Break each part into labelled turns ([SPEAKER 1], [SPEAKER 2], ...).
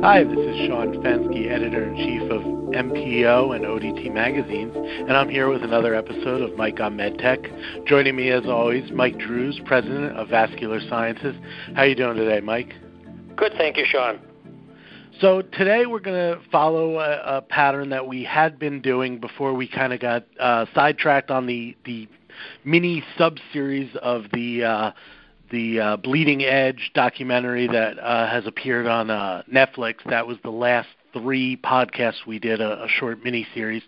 [SPEAKER 1] Hi, this is Sean Fenske, editor in chief of MPO and ODT magazines, and I'm here with another episode of Mike on MedTech. Joining me, as always, Mike Drues, president of Vascular Sciences. How are you doing today, Mike?
[SPEAKER 2] Good, thank you, Sean.
[SPEAKER 1] So today we're going to follow a, a, pattern that we had been doing before we kind of got uh, sidetracked on the the mini sub series of the uh, the uh, Bleeding Edge documentary that uh, has appeared on uh, Netflix. That was the last three podcasts we did, a, a short mini series.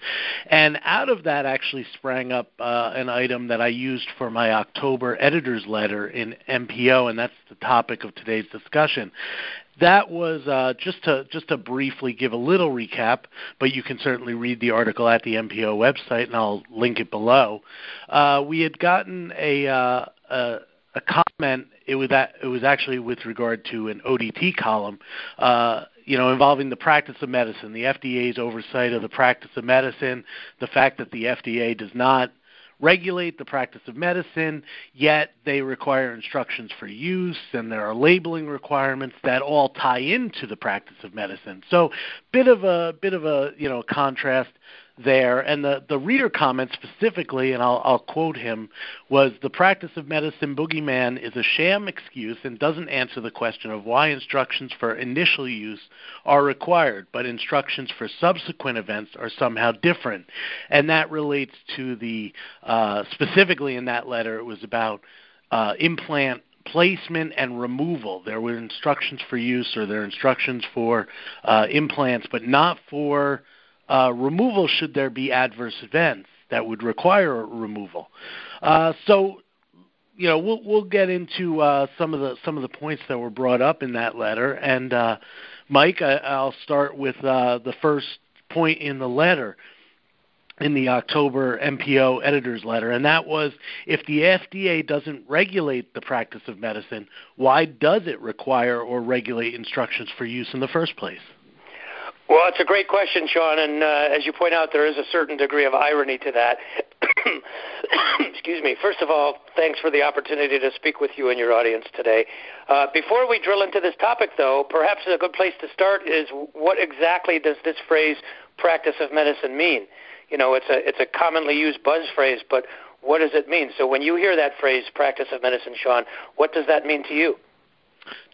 [SPEAKER 1] And out of that actually sprang up uh, an item that I used for my October editor's letter in MPO, and that's the topic of today's discussion that was uh, just to just to briefly give a little recap, but you can certainly read the article at the MPO website, and I'll link it below. Uh, we had gotten a, uh, a a comment. It was that it was actually with regard to an ODT column, uh, you know, involving the practice of medicine, the FDA's oversight of the practice of medicine, the fact that the FDA does not regulate the practice of medicine, yet they require instructions for use, and there are labeling requirements that all tie into the practice of medicine. So, bit of a bit of a you know contrast there. And the, the reader comment specifically, and I'll, I'll quote him, was the practice of medicine boogeyman is a sham excuse and doesn't answer the question of why instructions for initial use are required, but instructions for subsequent events are somehow different. And that relates to the, uh, specifically in that letter, it was about uh, implant placement and removal. There were instructions for use or there are instructions for uh, implants, but not for uh, removal should there be adverse events that would require removal. Uh, so, you know, we'll we'll get into uh, some of the some of the points that were brought up in that letter. And uh, Mike, I, will start with uh, the first point in the letter in the October MPO editor's letter, and that was if the FDA doesn't regulate the practice of medicine, why does it require or regulate instructions for use in the first place?
[SPEAKER 2] Well, it's a great question, Sean, and uh, as you point out, there is a certain degree of irony to that. Excuse me. First of all, thanks for the opportunity to speak with you and your audience today. Uh, before we drill into this topic, though, perhaps a good place to start is what exactly does this phrase "practice of medicine" mean? You know, it's a it's a commonly used buzz phrase, but what does it mean? So when you hear that phrase "practice of medicine," Sean, what does that mean to you?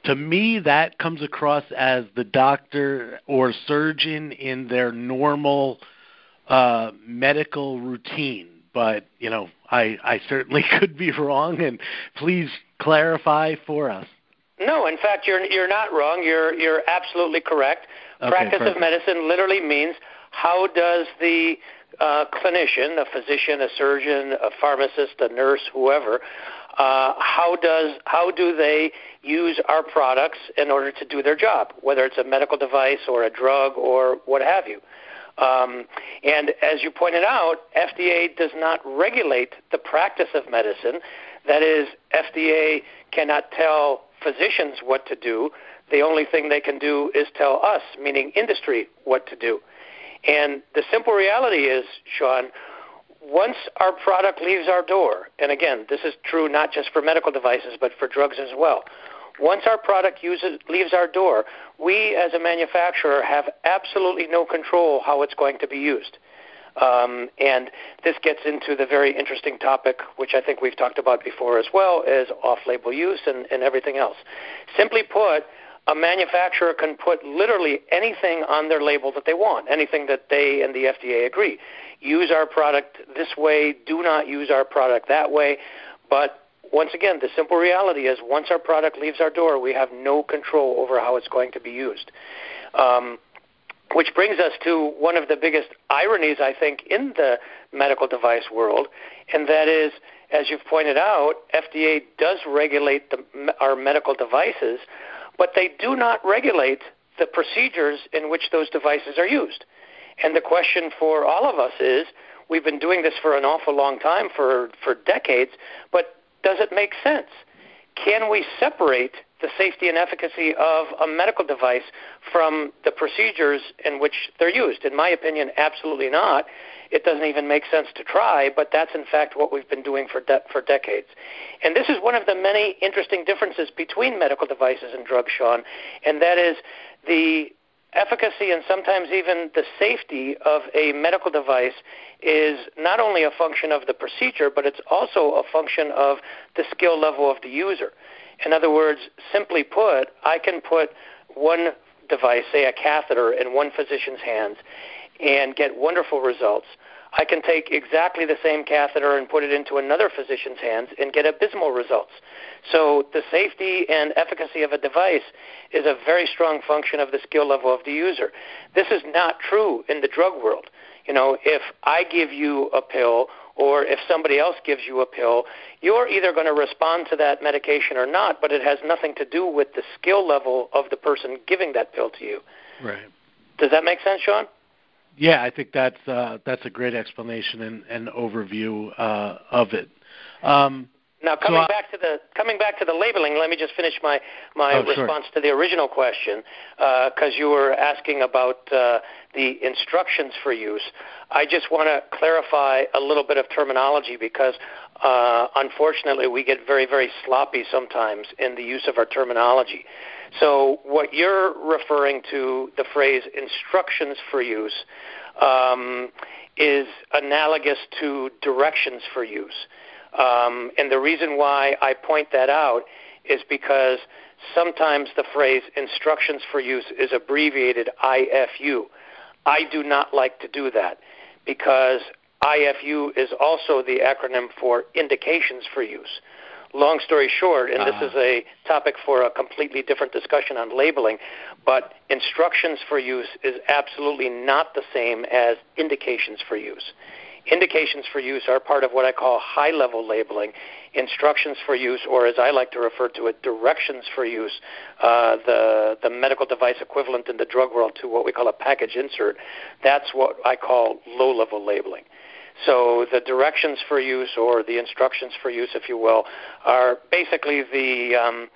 [SPEAKER 1] To me that comes across as the doctor or surgeon in their normal uh, medical routine. But you know, I I certainly could be wrong, and please clarify for us.
[SPEAKER 2] No, in fact, you're you're not wrong. You're you're absolutely correct. Okay, Practice perfect. of medicine literally means how does the uh, clinician, a physician, a surgeon, a pharmacist, a nurse, whoever, uh, how does how do they use our products in order to do their job, whether it's a medical device or a drug or what have you. Um, and as you pointed out, FDA does not regulate the practice of medicine. That is, FDA cannot tell physicians what to do. The only thing they can do is tell us, meaning industry, what to do. And the simple reality is, Sean, once our product leaves our door, and again, this is true not just for medical devices, but for drugs as well. Once our product uses, leaves our door, we as a manufacturer have absolutely no control how it's going to be used. Um, and this gets into the very interesting topic, which I think we've talked about before as well, is off-label use and, and everything else. Simply put, a manufacturer can put literally anything on their label that they want, anything that they and the FDA agree. Use our product this way, do not use our product that way. But once again, the simple reality is once our product leaves our door, we have no control over how it's going to be used. Um, which brings us to one of the biggest ironies, I think, in the medical device world, and that is, as you've pointed out, FDA does regulate the, our medical devices, but they do not regulate the procedures in which those devices are used. And the question for all of us is, we've been doing this for an awful long time, for, for decades, but does it make sense? Can we separate the safety and efficacy of a medical device from the procedures in which they're used? In my opinion, absolutely not. It doesn't even make sense to try, but that's in fact what we've been doing for de- for decades. And this is one of the many interesting differences between medical devices and drugs, Sean, and that is the efficacy and sometimes even the safety of a medical device is not only a function of the procedure, but it's also a function of the skill level of the user. In other words, simply put, I can put one device, say a catheter, in one physician's hands and get wonderful results. I can take exactly the same catheter and put it into another physician's hands and get abysmal results. So the safety and efficacy of a device is a very strong function of the skill level of the user. This is not true in the drug world. You know, if I give you a pill or if somebody else gives you a pill, you're either going to respond to that medication or not, but it has nothing to do with the skill level of the person giving that pill to you.
[SPEAKER 1] Right.
[SPEAKER 2] Does that make sense, Sean?
[SPEAKER 1] Yeah, I think that's uh, that's a great explanation and, and overview uh, of it. Um,
[SPEAKER 2] now, coming so back to the coming back to the labeling, let me just finish my my
[SPEAKER 1] oh,
[SPEAKER 2] response
[SPEAKER 1] sure.
[SPEAKER 2] to the original question because uh, you were asking about uh, the instructions for use. I just want to clarify a little bit of terminology because uh, unfortunately we get very very sloppy sometimes in the use of our terminology. So, what you're referring to, the phrase instructions for use, um, is analogous to directions for use. Um, and the reason why I point that out is because sometimes the phrase instructions for use is abbreviated IFU. I do not like to do that because IFU is also the acronym for indications for use long story short, and uh-huh. this is a topic for a completely different discussion on labeling, but instructions for use is absolutely not the same as indications for use. Indications for use are part of what I call high level labeling. Instructions for use, or as I like to refer to it, directions for use, uh, the, the medical device equivalent in the drug world to what we call a package insert, that's what I call low level labeling. So the directions for use, or the instructions for use, if you will, are basically the um,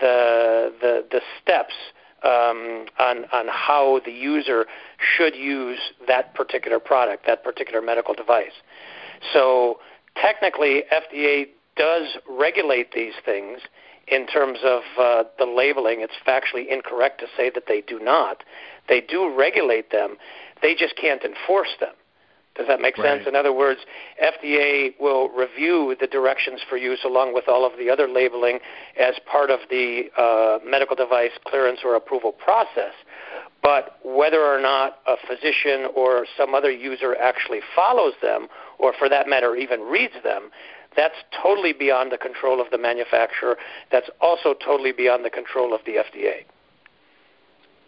[SPEAKER 2] the, the the steps um, on on how the user should use that particular product, that particular medical device. So technically, FDA does regulate these things in terms of uh, the labeling. It's factually incorrect to say that they do not. They do regulate them. They just can't enforce them. Does that make
[SPEAKER 1] right.
[SPEAKER 2] sense? In other words, FDA will review the directions for use along with all of the other labeling as part of the uh, medical device clearance or approval process. But whether or not a physician or some other user actually follows them, or for that matter, even reads them, that's totally beyond the control of the manufacturer. That's also totally beyond the control of the FDA.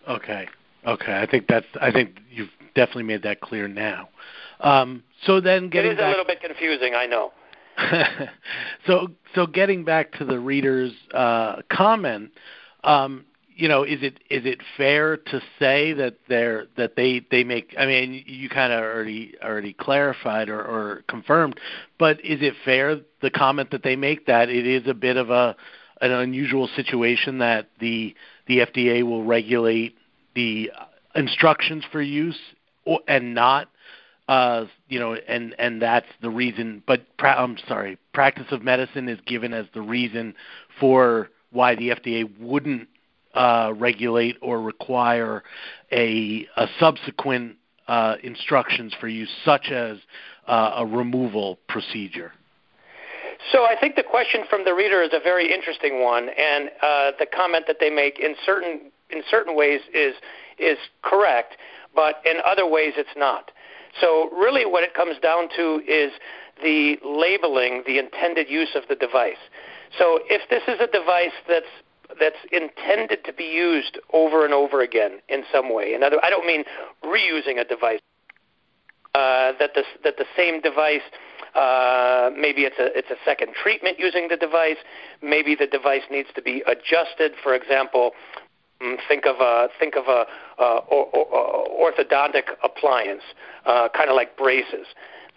[SPEAKER 1] Okay. Okay. I think that's. I think you've definitely made that clear now. Um, so then getting
[SPEAKER 2] it is
[SPEAKER 1] back,
[SPEAKER 2] a little bit confusing, I know.
[SPEAKER 1] so so getting back to the reader's uh, comment, um, you know, is it is it fair to say that they're that they they make? I mean, you kind of already already clarified or, or confirmed, but is it fair the comment that they make that it is a bit of a an unusual situation that the the FDA will regulate the instructions for use or, and not uh, you know, and and that's the reason. But pra- I'm sorry, practice of medicine is given as the reason for why the FDA wouldn't uh, regulate or require a a subsequent uh, instructions for use, such as uh, a removal procedure.
[SPEAKER 2] So I think the question from the reader is a very interesting one, and uh, the comment that they make in certain in certain ways is is correct, but in other ways it's not. So really what it comes down to is the labeling, the intended use of the device. So if this is a device that's that's intended to be used over and over again in some way. In other, I don't mean reusing a device. Uh, that the that the same device, uh, maybe it's a it's a second treatment using the device. Maybe the device needs to be adjusted. For example, think of a think of a uh, or, or, orthodontic appliance, uh, kind of like braces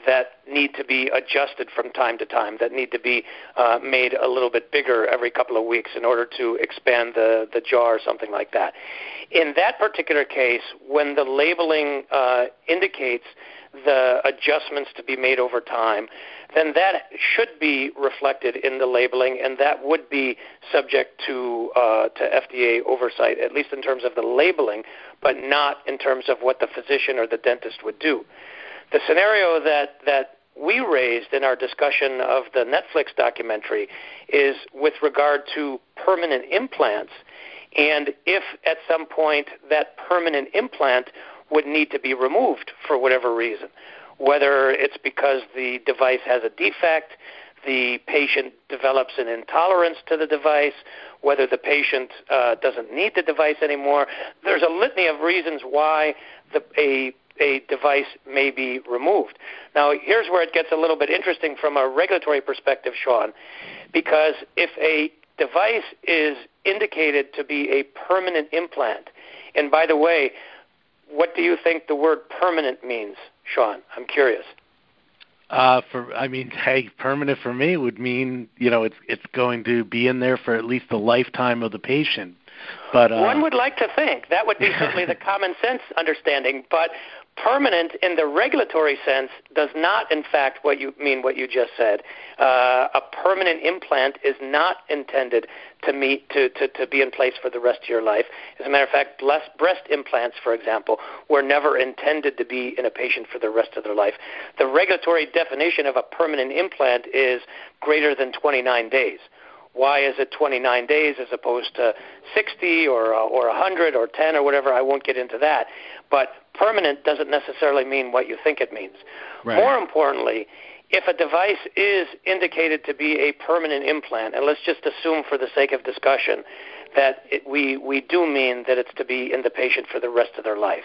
[SPEAKER 2] that need to be adjusted from time to time, that need to be uh, made a little bit bigger every couple of weeks in order to expand the, the jaw or something like that. In that particular case, when the labeling uh, indicates the adjustments to be made over time, then that should be reflected in the labeling, and that would be subject to uh, to FDA oversight, at least in terms of the labeling, but not in terms of what the physician or the dentist would do. The scenario that that we raised in our discussion of the Netflix documentary is with regard to permanent implants, and if at some point that permanent implant would need to be removed for whatever reason whether it's because the device has a defect, the patient develops an intolerance to the device, whether the patient uh, doesn't need the device anymore. There's a litany of reasons why the, a a device may be removed. Now, here's where it gets a little bit interesting from a regulatory perspective, Sean, because if a device is indicated to be a permanent implant, and by the way, what do you think the word permanent means? Sean? I'm curious.
[SPEAKER 1] Uh, for I mean, hey, permanent for me would mean you know it's it's going to be in there for at least the lifetime of the patient. But uh,
[SPEAKER 2] one would like to think that would be certainly the common sense understanding. But permanent in the regulatory sense does not, in fact, what you mean what you just said. Uh, a permanent implant is not intended to meet to, to, to be in place for the rest of your life. As a matter of fact, breast implants, for example, were never intended to be in a patient for the rest of their life. The regulatory definition of a permanent implant is greater than 29 days. Why is it 29 days as opposed to 60 or uh, or 100 or 10 or whatever? I won't get into that. But permanent doesn't necessarily mean what you think it means.
[SPEAKER 1] Right.
[SPEAKER 2] More importantly, if a device is indicated to be a permanent implant, and let's just assume for the sake of discussion that it, we, we do mean that it's to be in the patient for the rest of their life,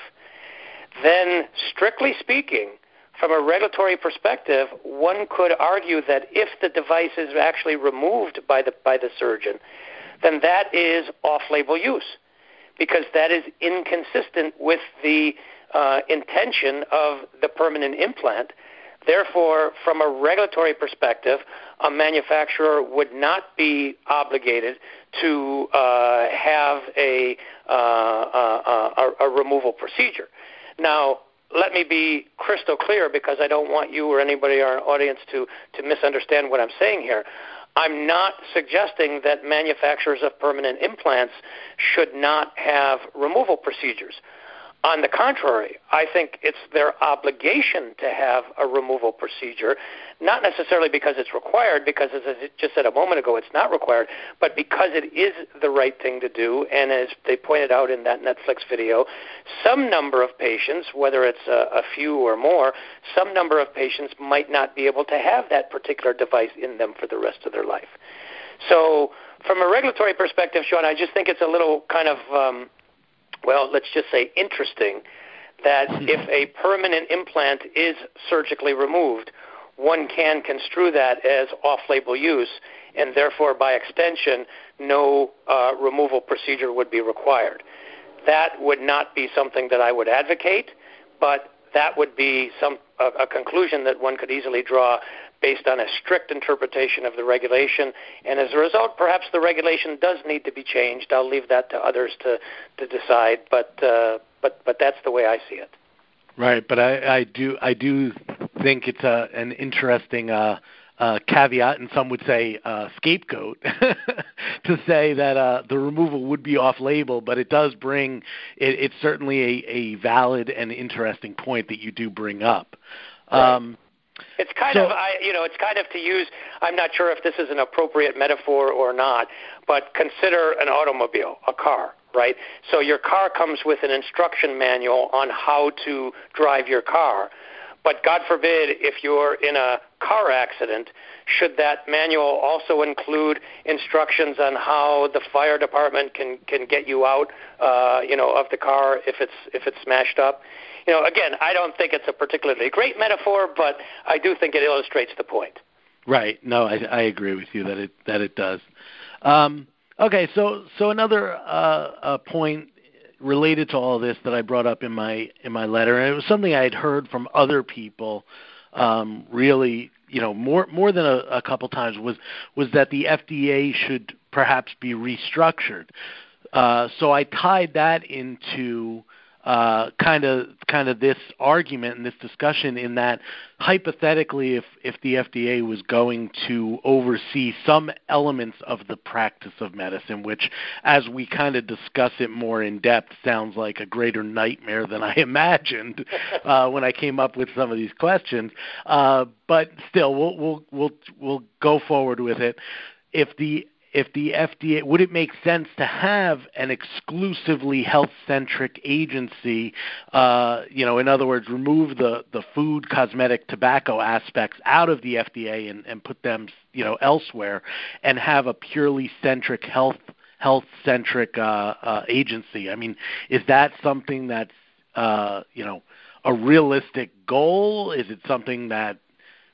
[SPEAKER 2] then strictly speaking, from a regulatory perspective, one could argue that if the device is actually removed by the, by the surgeon, then that is off label use because that is inconsistent with the uh, intention of the permanent implant. Therefore, from a regulatory perspective, a manufacturer would not be obligated to uh, have a, uh, uh, a, a removal procedure. Now, let me be crystal clear because I don't want you or anybody in our audience to, to misunderstand what I'm saying here. I'm not suggesting that manufacturers of permanent implants should not have removal procedures. On the contrary, I think it's their obligation to have a removal procedure, not necessarily because it's required, because as I just said a moment ago, it's not required, but because it is the right thing to do. And as they pointed out in that Netflix video, some number of patients, whether it's a, a few or more, some number of patients might not be able to have that particular device in them for the rest of their life. So, from a regulatory perspective, Sean, I just think it's a little kind of um, well, let's just say interesting that if a permanent implant is surgically removed, one can construe that as off label use, and therefore, by extension, no uh, removal procedure would be required. That would not be something that I would advocate, but that would be some a, a conclusion that one could easily draw based on a strict interpretation of the regulation. And as a result, perhaps the regulation does need to be changed. I'll leave that to others to, to decide, but, uh, but, but that's the way I see it.
[SPEAKER 1] Right, but I, I do I do think it's a, an interesting uh, uh, caveat, and some would say uh, scapegoat, to say that uh, the removal would be off-label, but it does bring it, it's certainly a, a valid and interesting point that you do bring up.
[SPEAKER 2] Right. Um, it's kind so, of, I, you know, it's kind of to use. I'm not sure if this is an appropriate metaphor or not, but consider an automobile, a car, right? So your car comes with an instruction manual on how to drive your car. But God forbid, if you're in a car accident, should that manual also include instructions on how the fire department can can get you out, uh, you know, of the car if it's if it's smashed up? you know, again, I don't think it's a particularly great metaphor, but I do think it illustrates the point.
[SPEAKER 1] Right. No, I, I agree with you that it that it does. Um, okay, so so another uh, uh, point related to all this that I brought up in my in my letter, and it was something I had heard from other people. Um, really, you know, more more than a, a couple times was was that the FDA should perhaps be restructured. Uh, so I tied that into kind of kind of this argument and this discussion in that hypothetically, if if the FDA was going to oversee some elements of the practice of medicine, which, as we kind of discuss it more in depth, sounds like a greater nightmare than I imagined uh, when I came up with some of these questions. Uh, but still, we'll we'll we'll we'll go forward with it. If the if the FDA would it make sense to have an exclusively health-centric agency? Uh, you know, in other words, remove the the food, cosmetic, tobacco aspects out of the FDA and, and put them, you know, elsewhere, and have a purely centric health health-centric uh, uh, agency. I mean, is that something that's uh, you know a realistic goal? Is it something that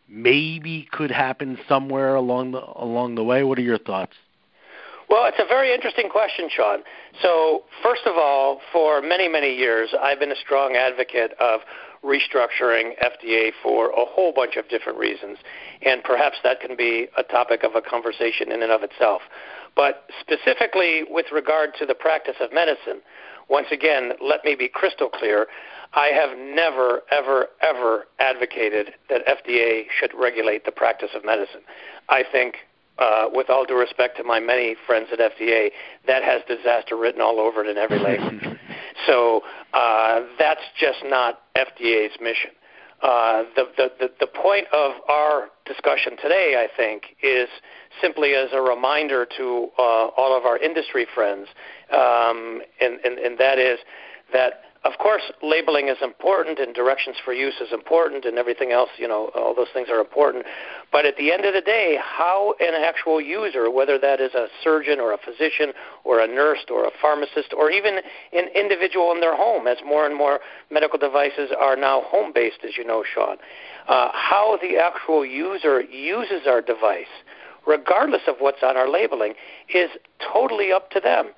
[SPEAKER 1] maybe could happen somewhere along the along the way? What are your thoughts?
[SPEAKER 2] Well, it's a very interesting question, Sean. So, first of all, for many, many years, I've been a strong advocate of restructuring FDA for a whole bunch of different reasons, and perhaps that can be a topic of a conversation in and of itself. But specifically with regard to the practice of medicine, once again, let me be crystal clear. I have never, ever, ever advocated that FDA should regulate the practice of medicine. I think uh, with all due respect to my many friends at FDA, that has disaster written all over it in every language. so uh, that's just not FDA's mission. Uh, the, the, the, the point of our discussion today, I think, is simply as a reminder to uh, all of our industry friends, um, and, and, and that is that of course, labeling is important and directions for use is important and everything else, you know, all those things are important. But at the end of the day, how an actual user, whether that is a surgeon or a physician or a nurse or a pharmacist or even an individual in their home, as more and more medical devices are now home based, as you know, Sean, uh, how the actual user uses our device, regardless of what's on our labeling, is totally up to them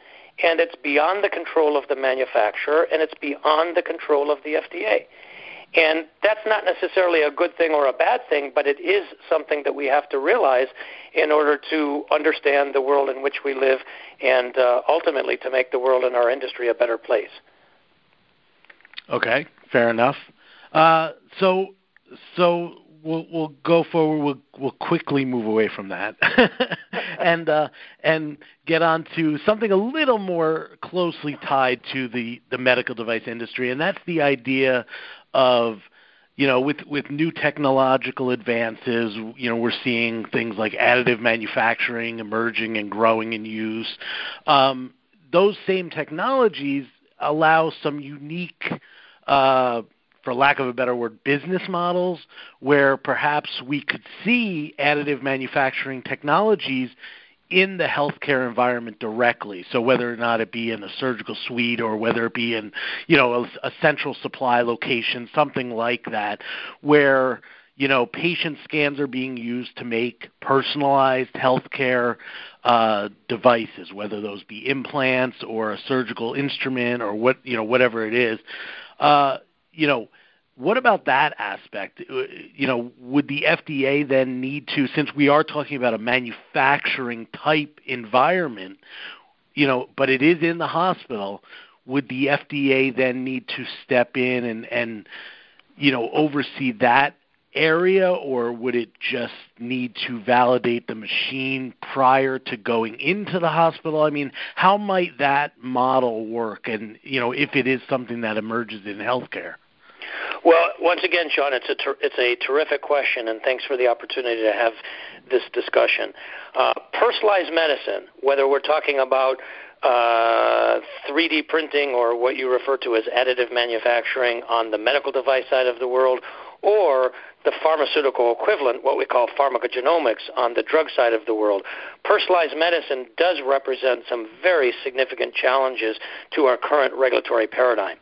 [SPEAKER 2] and it's beyond the control of the manufacturer and it's beyond the control of the FDA. And that's not necessarily a good thing or a bad thing, but it is something that we have to realize in order to understand the world in which we live and uh, ultimately to make the world and our industry a better place.
[SPEAKER 1] Okay, fair enough. Uh, so, so we'll we'll go forward. We'll we'll quickly move away from that, and uh, and get on to something a little more closely tied to the the medical device industry, and that's the idea of you know with with new technological advances you know we're seeing things like additive manufacturing emerging and growing in use um, those same technologies allow some unique uh, for lack of a better word, business models where perhaps we could see additive manufacturing technologies in the healthcare environment directly. So whether or not it be in a surgical suite or whether it be in, you know, a, a central supply location, something like that, where you know patient scans are being used to make personalized healthcare uh, devices, whether those be implants or a surgical instrument or what you know whatever it is. Uh, you know, what about that aspect? Uh, you know, would the FDA then need to, since we are talking about a manufacturing type environment, you know, but it is in the hospital, would the FDA then need to step in and, and you know, oversee that area, or would it just need to validate the machine prior to going into the hospital? I mean, how might that model work, and you know, if it is something that emerges in healthcare?
[SPEAKER 2] Well, once again, Sean, it's a ter- it's a terrific question, and thanks for the opportunity to have this discussion. Uh, personalized medicine, whether we're talking about uh, 3D printing or what you refer to as additive manufacturing on the medical device side of the world, or the pharmaceutical equivalent, what we call pharmacogenomics, on the drug side of the world. Personalized medicine does represent some very significant challenges to our current regulatory paradigm.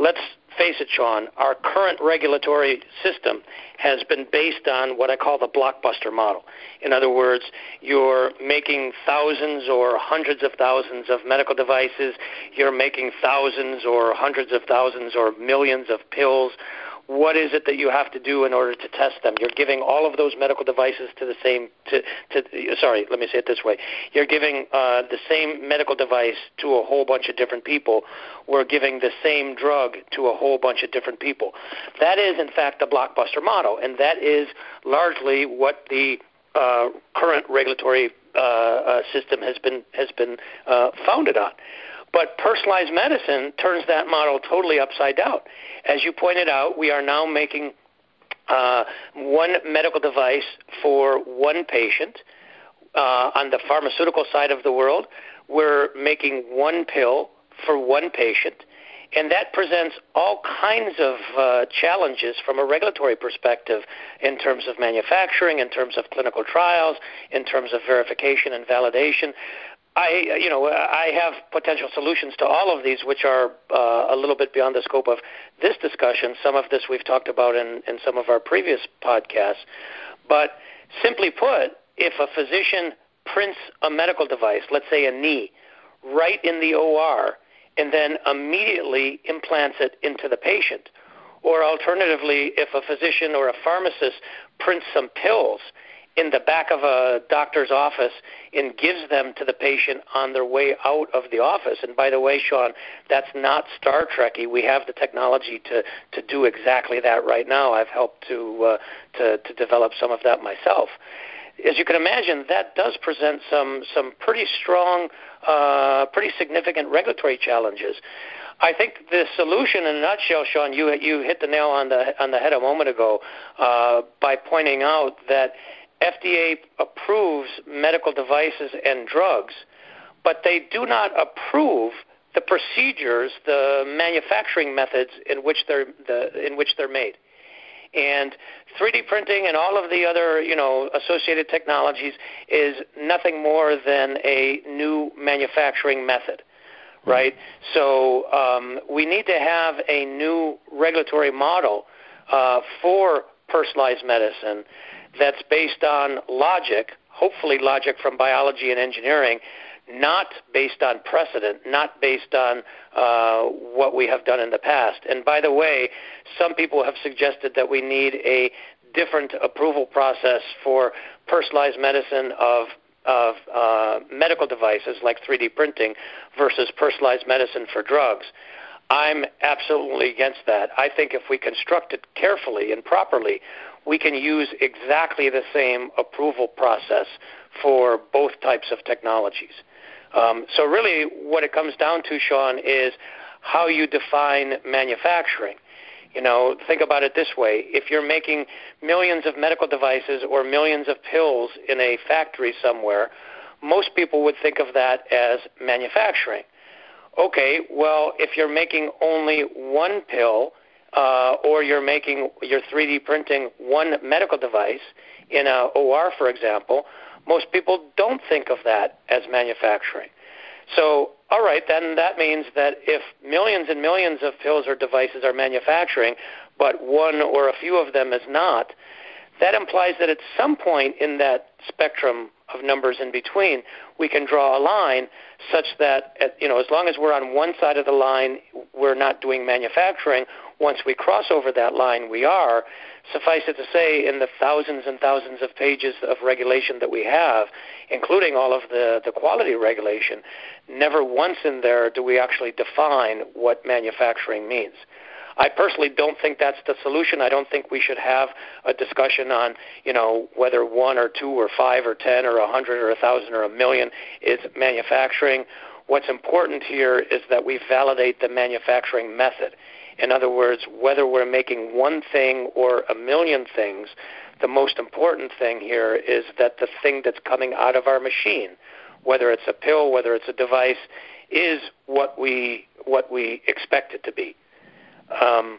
[SPEAKER 2] Let's face it, Sean, our current regulatory system has been based on what I call the blockbuster model. In other words, you're making thousands or hundreds of thousands of medical devices, you're making thousands or hundreds of thousands or millions of pills. What is it that you have to do in order to test them? You're giving all of those medical devices to the same to, to sorry, let me say it this way. You're giving uh, the same medical device to a whole bunch of different people. We're giving the same drug to a whole bunch of different people. That is, in fact, the blockbuster model, and that is largely what the uh, current regulatory uh, uh, system has been has been uh, founded on. But personalized medicine turns that model totally upside down. As you pointed out, we are now making uh, one medical device for one patient. Uh, on the pharmaceutical side of the world, we're making one pill for one patient. And that presents all kinds of uh, challenges from a regulatory perspective in terms of manufacturing, in terms of clinical trials, in terms of verification and validation. I, you know, I have potential solutions to all of these, which are uh, a little bit beyond the scope of this discussion. Some of this we've talked about in, in some of our previous podcasts. But simply put, if a physician prints a medical device, let's say a knee, right in the OR, and then immediately implants it into the patient, or alternatively, if a physician or a pharmacist prints some pills in the back of a doctor's office and gives them to the patient on their way out of the office. And by the way, Sean, that's not Star Trekky. We have the technology to to do exactly that right now. I've helped to uh, to to develop some of that myself. As you can imagine, that does present some some pretty strong, uh, pretty significant regulatory challenges. I think the solution, in a nutshell, Sean, you you hit the nail on the on the head a moment ago uh, by pointing out that FDA approves medical devices and drugs, but they do not approve the procedures, the manufacturing methods in which they're the, in which they're made. And 3D printing and all of the other, you know, associated technologies is nothing more than a new manufacturing method, hmm. right? Mm-hmm. So um, we need to have a new regulatory model uh, for personalized medicine that's based on logic, hopefully logic from biology and engineering, not based on precedent, not based on uh, what we have done in the past. And by the way, some people have suggested that we need a different approval process for personalized medicine of of uh, medical devices like 3D printing versus personalized medicine for drugs. I'm absolutely against that. I think if we construct it carefully and properly, we can use exactly the same approval process for both types of technologies. Um, so, really, what it comes down to, Sean, is how you define manufacturing. You know, think about it this way if you're making millions of medical devices or millions of pills in a factory somewhere, most people would think of that as manufacturing. Okay, well, if you're making only one pill uh, or you're making you're 3D printing one medical device in a OR, for example, most people don't think of that as manufacturing. So, all right, then that means that if millions and millions of pills or devices are manufacturing, but one or a few of them is not, that implies that at some point in that spectrum of numbers in between, we can draw a line such that, at, you know, as long as we're on one side of the line, we're not doing manufacturing. Once we cross over that line, we are. Suffice it to say, in the thousands and thousands of pages of regulation that we have, including all of the, the quality regulation, never once in there do we actually define what manufacturing means. I personally don't think that's the solution. I don't think we should have a discussion on, you know, whether one or two or five or ten or a hundred or a thousand or a million is manufacturing. What's important here is that we validate the manufacturing method. In other words, whether we're making one thing or a million things, the most important thing here is that the thing that's coming out of our machine, whether it's a pill, whether it's a device, is what we what we expect it to be. Um,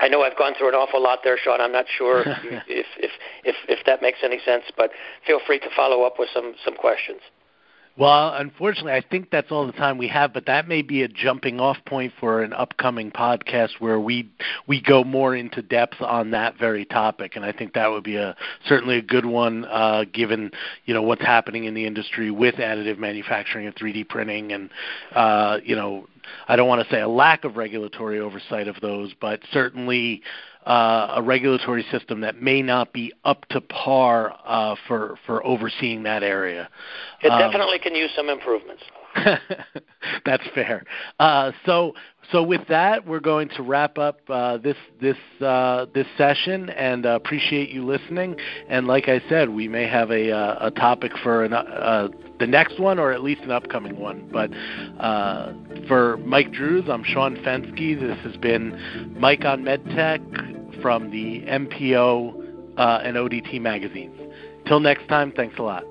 [SPEAKER 2] I know I've gone through an awful lot there, Sean. I'm not sure if, if, if, if that makes any sense, but feel free to follow up with some, some questions.
[SPEAKER 1] Well, unfortunately, I think that's all the time we have, but that may be a jumping off point for an upcoming podcast where we we go more into depth on that very topic, and I think that would be a certainly a good one, uh, given you know what's happening in the industry with additive manufacturing and 3D printing, and uh, you know I don't want to say a lack of regulatory oversight of those, but certainly uh, a regulatory system that may not be up to par uh, for for overseeing that area.
[SPEAKER 2] It um, definitely can use some improvements.
[SPEAKER 1] That's fair. Uh, so, so with that, we're going to wrap up uh, this this uh, this session, and uh, appreciate you listening. And like I said, we may have a uh, a topic for an, uh, the next one, or at least an upcoming one. But for Mike Drues, I'm Sean Fenske. This has been Mike on MedTech from the MPO uh, and ODT magazines. Till next time, thanks a lot.